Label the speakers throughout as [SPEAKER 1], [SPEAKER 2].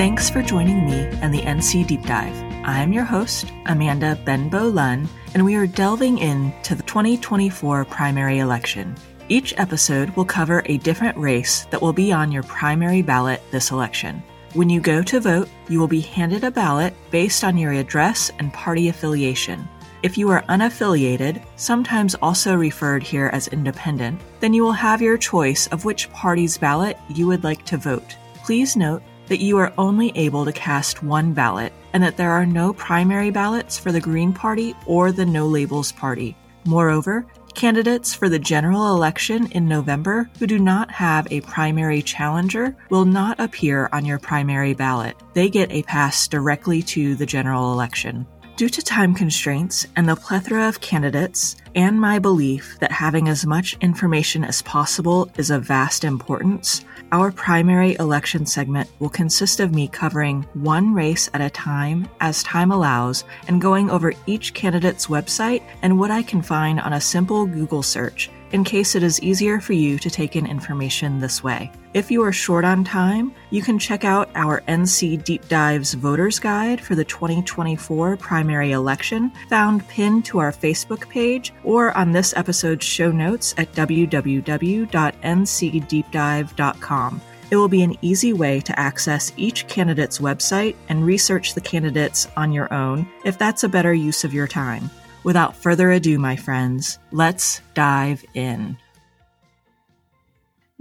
[SPEAKER 1] Thanks for joining me and the NC Deep Dive. I'm your host, Amanda Benbow Lunn, and we are delving into the 2024 primary election. Each episode will cover a different race that will be on your primary ballot this election. When you go to vote, you will be handed a ballot based on your address and party affiliation. If you are unaffiliated, sometimes also referred here as independent, then you will have your choice of which party's ballot you would like to vote. Please note that you are only able to cast one ballot and that there are no primary ballots for the Green Party or the No Labels Party. Moreover, Candidates for the general election in November who do not have a primary challenger will not appear on your primary ballot. They get a pass directly to the general election. Due to time constraints and the plethora of candidates, and my belief that having as much information as possible is of vast importance, our primary election segment will consist of me covering one race at a time as time allows and going over each candidate's website and what I can find on a simple Google search in case it is easier for you to take in information this way. If you are short on time, you can check out our NC Deep Dives Voters Guide for the 2024 primary election, found pinned to our Facebook page or on this episode's show notes at www.ncdeepdive.com. It will be an easy way to access each candidate's website and research the candidates on your own if that's a better use of your time. Without further ado, my friends, let's dive in.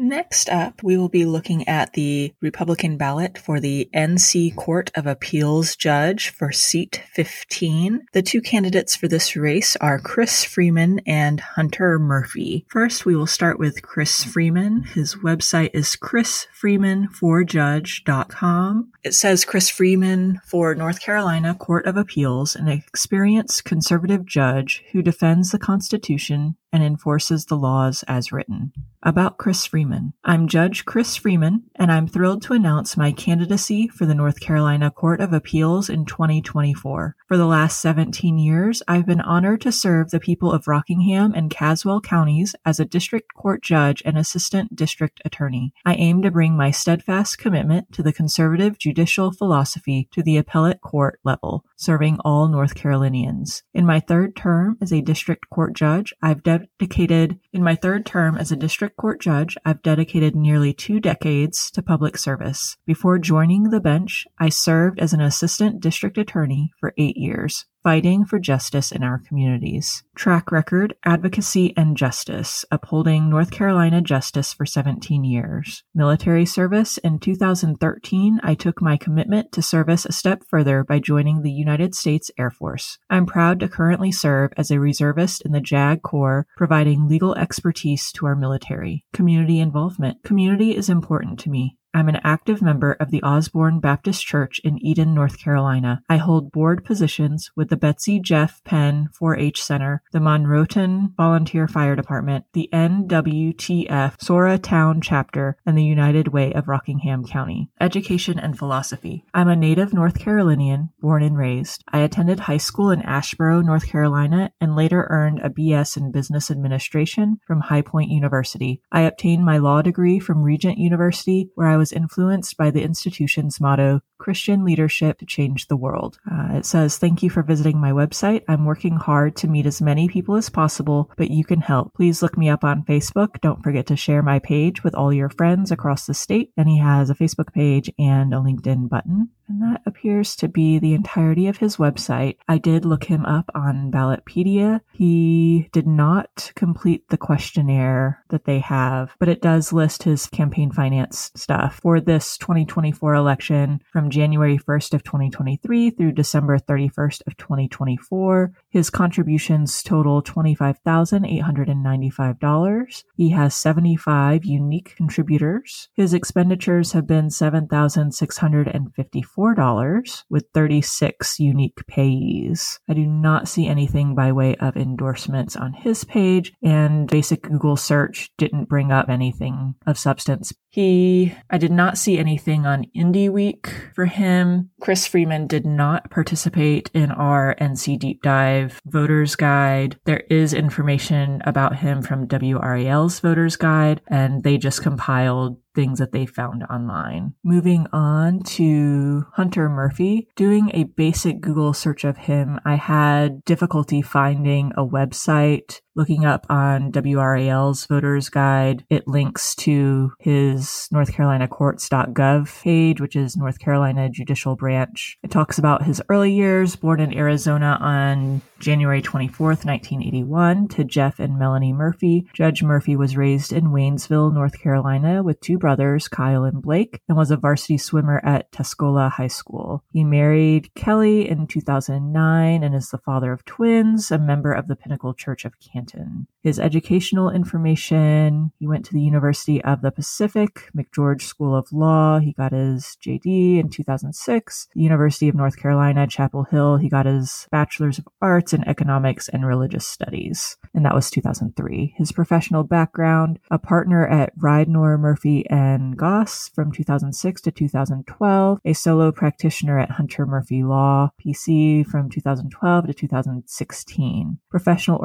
[SPEAKER 1] Next up, we will be looking at the Republican ballot for the NC Court of Appeals judge for seat 15. The two candidates for this race are Chris Freeman and Hunter Murphy. First, we will start with Chris Freeman. His website is chrisfreemanforjudge.com. It says Chris Freeman for North Carolina Court of Appeals, an experienced conservative judge who defends the Constitution and enforces the laws as written. About Chris Freeman. I'm Judge Chris Freeman, and I'm thrilled to announce my candidacy for the North Carolina Court of Appeals in 2024. For the last 17 years, I've been honored to serve the people of Rockingham and Caswell counties as a district court judge and assistant district attorney. I aim to bring my steadfast commitment to the conservative judicial philosophy to the appellate court level, serving all North Carolinians. In my third term as a district court judge, I've dedicated, in my third term as a district court judge, I've dedicated nearly two decades to public service. Before joining the bench, I served as an assistant district attorney for eight years fighting for justice in our communities. Track record, advocacy, and justice, upholding North Carolina justice for 17 years. Military service, in 2013, I took my commitment to service a step further by joining the United States Air Force. I'm proud to currently serve as a reservist in the JAG Corps, providing legal expertise to our military. Community involvement. Community is important to me. I'm an active member of the Osborne Baptist Church in Eden, North Carolina. I hold board positions with the Betsy Jeff Penn 4-H Center, the Monroeton Volunteer Fire Department, the NWTF Sauratown Chapter, and the United Way of Rockingham County. Education and philosophy. I'm a native North Carolinian, born and raised. I attended high school in Asheboro, North Carolina, and later earned a BS in Business Administration from High Point University. I obtained my law degree from Regent University, where I was influenced by the institution's motto, Christian Leadership to Change the World. Uh, it says, Thank you for visiting my website. I'm working hard to meet as many people as possible, but you can help. Please look me up on Facebook. Don't forget to share my page with all your friends across the state. And he has a Facebook page and a LinkedIn button. And that appears to be the entirety of his website. I did look him up on Ballotpedia. He did not complete the questionnaire that they have, but it does list his campaign finance stuff for this 2024 election from January 1st of 2023 through December 31st of 2024. His contributions total $25,895. He has 75 unique contributors. His expenditures have been 7,654 $4 with 36 unique payees. I do not see anything by way of endorsements on his page, and basic Google search didn't bring up anything of substance. He, I did not see anything on INDY Week for him. Chris Freeman did not participate in our NC Deep Dive Voters Guide. There is information about him from WRAL's Voters Guide, and they just compiled things that they found online. Moving on to Hunter Murphy, doing a basic Google search of him, I had difficulty finding a website looking up on WRAL's voters guide, it links to his North Carolina courts.gov page, which is North Carolina Judicial Branch. It talks about his early years, born in Arizona on January 24th, 1981, to Jeff and Melanie Murphy. Judge Murphy was raised in Waynesville, North Carolina, with two brothers, Kyle and Blake, and was a varsity swimmer at Tuscola High School. He married Kelly in 2009 and is the father of twins, a member of the Pinnacle Church of Canton. His educational information, he went to the University of the Pacific, McGeorge School of Law. He got his JD in 2006. The University of North Carolina, Chapel Hill, he got his Bachelor's of Arts in economics and religious studies, and that was 2003. His professional background, a partner at Ridenour, Murphy and Goss from 2006 to 2012, a solo practitioner at Hunter Murphy Law, PC from 2012 to 2016. Professional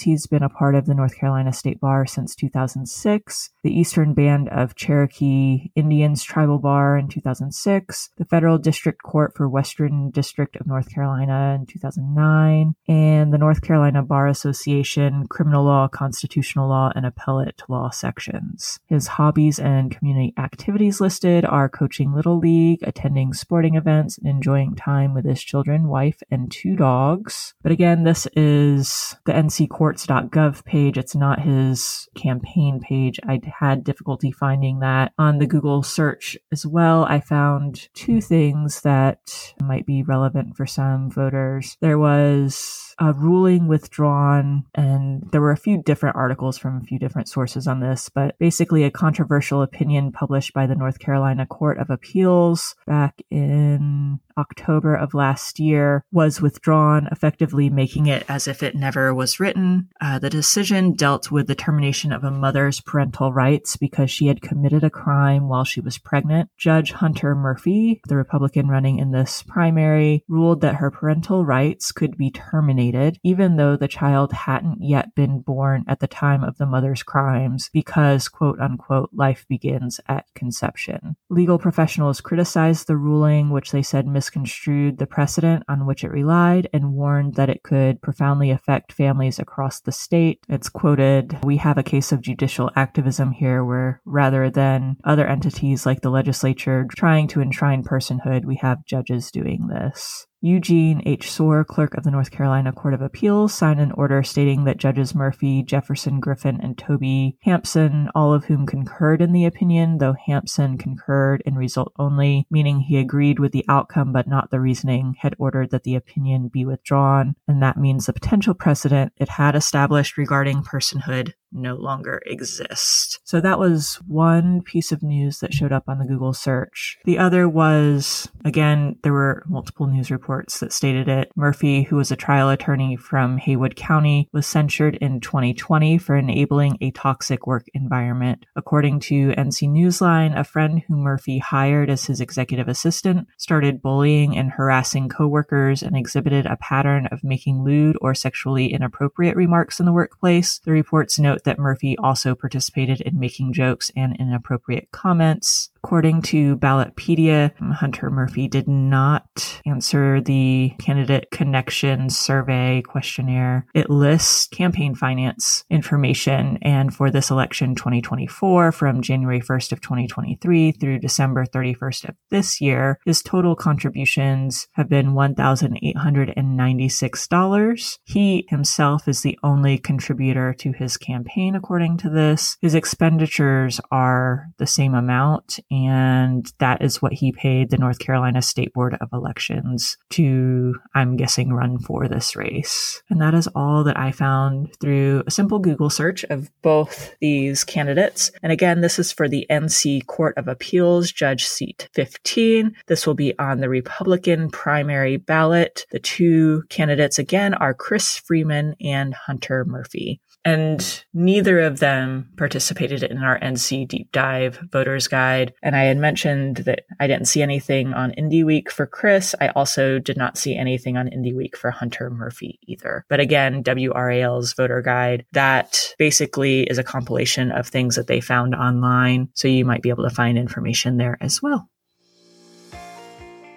[SPEAKER 1] he's been a part of the North Carolina State Bar since 2006, the Eastern Band of Cherokee Indians Tribal Bar in 2006, the Federal District Court for Western District of North Carolina in 2009, and the North Carolina Bar Association Criminal Law, Constitutional Law, and Appellate Law sections. His hobbies and community activities listed are coaching Little League, attending sporting events, and enjoying time with his children, wife, and two dogs. But again, this is the nccourts.gov page. It's not his campaign page. I had difficulty finding that on the Google search as well. I found two things that might be relevant for some voters. There was a ruling withdrawn, and there were a few different articles from a few different sources on this, but basically a controversial opinion published by the North Carolina Court of Appeals back in October of last year was withdrawn, effectively making it as if it never was written. Uh, the decision dealt with the termination of a mother's parental rights because she had committed a crime while she was pregnant. Judge Hunter Murphy, the Republican running in this primary, ruled that her parental rights could be terminated even though the child hadn't yet been born at the time of the mother's crimes because, quote unquote, life begins at conception. Legal professionals criticized the ruling, which they said misconstrued the precedent on which it relied and warned that it could profoundly affect families across the state. It's quoted, We have a case of judicial activism here where rather than other entities like the legislature trying to enshrine personhood, we have judges doing this. Eugene H. Soar, clerk of the North Carolina Court of Appeals, signed an order stating that Judges Murphy, Jefferson Griffin, and Toby Hampson, all of whom concurred in the opinion, though Hampson concurred in result only, meaning he agreed with the outcome but not the reasoning, had ordered that the opinion be withdrawn. And that means the potential precedent it had established regarding personhood no longer exist. So that was one piece of news that showed up on the Google search. The other was, again, there were multiple news reports that stated it. Murphy, who was a trial attorney from Haywood County, was censured in 2020 for enabling a toxic work environment. According to NC Newsline, a friend who Murphy hired as his executive assistant started bullying and harassing coworkers and exhibited a pattern of making lewd or sexually inappropriate remarks in the workplace. The reports note note that Murphy also participated in making jokes and inappropriate comments. According to Ballotpedia, um, Hunter Murphy did not answer the candidate connection survey questionnaire. It lists campaign finance information and for this election 2024 from January 1st of 2023 through December 31st of this year, his total contributions have been $1,896. He himself is the only contributor to his campaign according to this. His expenditures are the same amount and that is what he paid the North Carolina State Board of Elections to, I'm guessing, run for this race. And that is all that I found through a simple Google search of both these candidates. And again, this is for the NC Court of Appeals, Judge Seat 15. This will be on the Republican primary ballot. The two candidates again are Chris Freeman and Hunter Murphy and neither of them participated in our NC deep dive voters guide. And I had mentioned that I didn't see anything on INDY Week for Chris. I also did not see anything on INDY Week for Hunter Murphy either. But again, WRAL's voter guide, that basically is a compilation of things that they found online. So you might be able to find information there as well.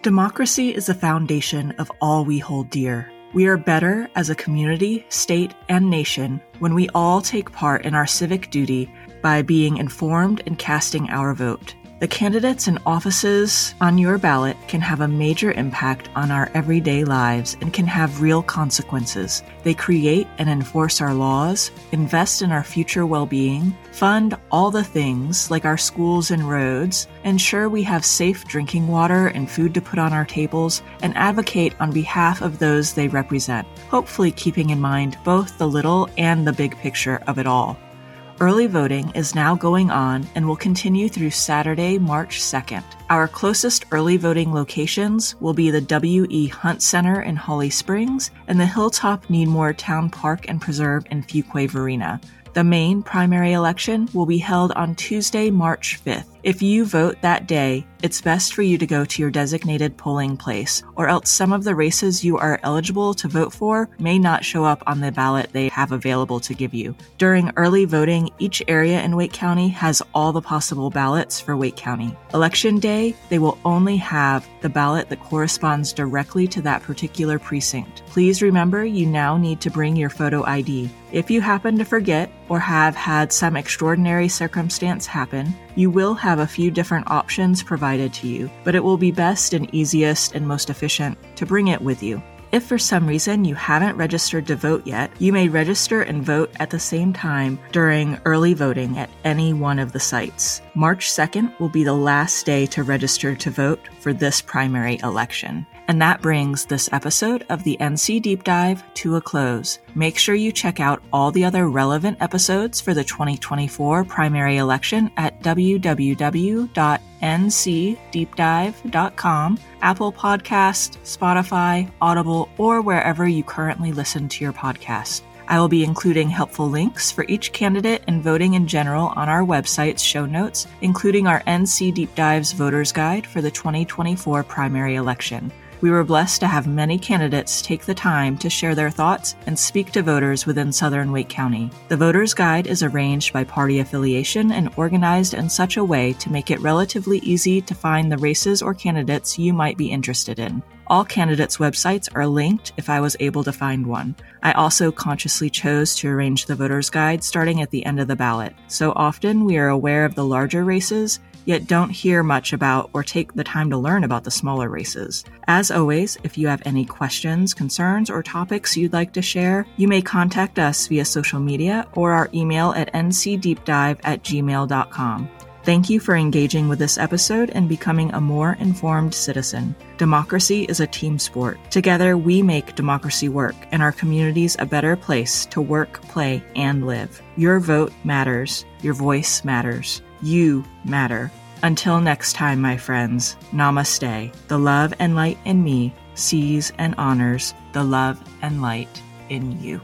[SPEAKER 1] Democracy is the foundation of all we hold dear. We are better as a community, state, and nation when we all take part in our civic duty by being informed and casting our vote. The candidates and offices on your ballot can have a major impact on our everyday lives and can have real consequences. They create and enforce our laws, invest in our future well being, fund all the things like our schools and roads, ensure we have safe drinking water and food to put on our tables, and advocate on behalf of those they represent, hopefully keeping in mind both the little and the big picture of it all. Early voting is now going on and will continue through Saturday, March 2nd. Our closest early voting locations will be the W.E. Hunt Center in Holly Springs and the Hilltop Needmore Town Park and Preserve in Fuquay-Varina. The main primary election will be held on Tuesday, March 5th. If you vote that day, it's best for you to go to your designated polling place, or else some of the races you are eligible to vote for may not show up on the ballot they have available to give you. During early voting, each area in Wake County has all the possible ballots for Wake County. Election day, they will only have the ballot that corresponds directly to that particular precinct. Please remember you now need to bring your photo ID. If you happen to forget or have had some extraordinary circumstance happen, you will have a few different options provided to you, but it will be best and easiest and most efficient to bring it with you. If for some reason you haven't registered to vote yet, you may register and vote at the same time during early voting at any one of the sites. March 2nd will be the last day to register to vote for this primary election. And that brings this episode of the NC Deep Dive to a close. Make sure you check out all the other relevant episodes for the 2024 primary election at www.ncdeepdive.com, Apple Podcast, Spotify, Audible, or wherever you currently listen to your podcast. I will be including helpful links for each candidate and voting in general on our website's show notes, including our NC Deep Dives Voters Guide for the 2024 primary election. We were blessed to have many candidates take the time to share their thoughts and speak to voters within Southern Wake County. The Voters Guide is arranged by party affiliation and organized in such a way to make it relatively easy to find the races or candidates you might be interested in. All candidates' websites are linked if I was able to find one. I also consciously chose to arrange the voter's guide starting at the end of the ballot. So often we are aware of the larger races yet don't hear much about or take the time to learn about the smaller races. As always, if you have any questions, concerns, or topics you'd like to share, you may contact us via social media or our email at ncdeepdive at gmail.com. Thank you for engaging with this episode and becoming a more informed citizen. Democracy is a team sport. Together, we make democracy work and our communities a better place to work, play, and live. Your vote matters. Your voice matters. You matter. Until next time, my friends, namaste. The love and light in me sees and honors the love and light in you.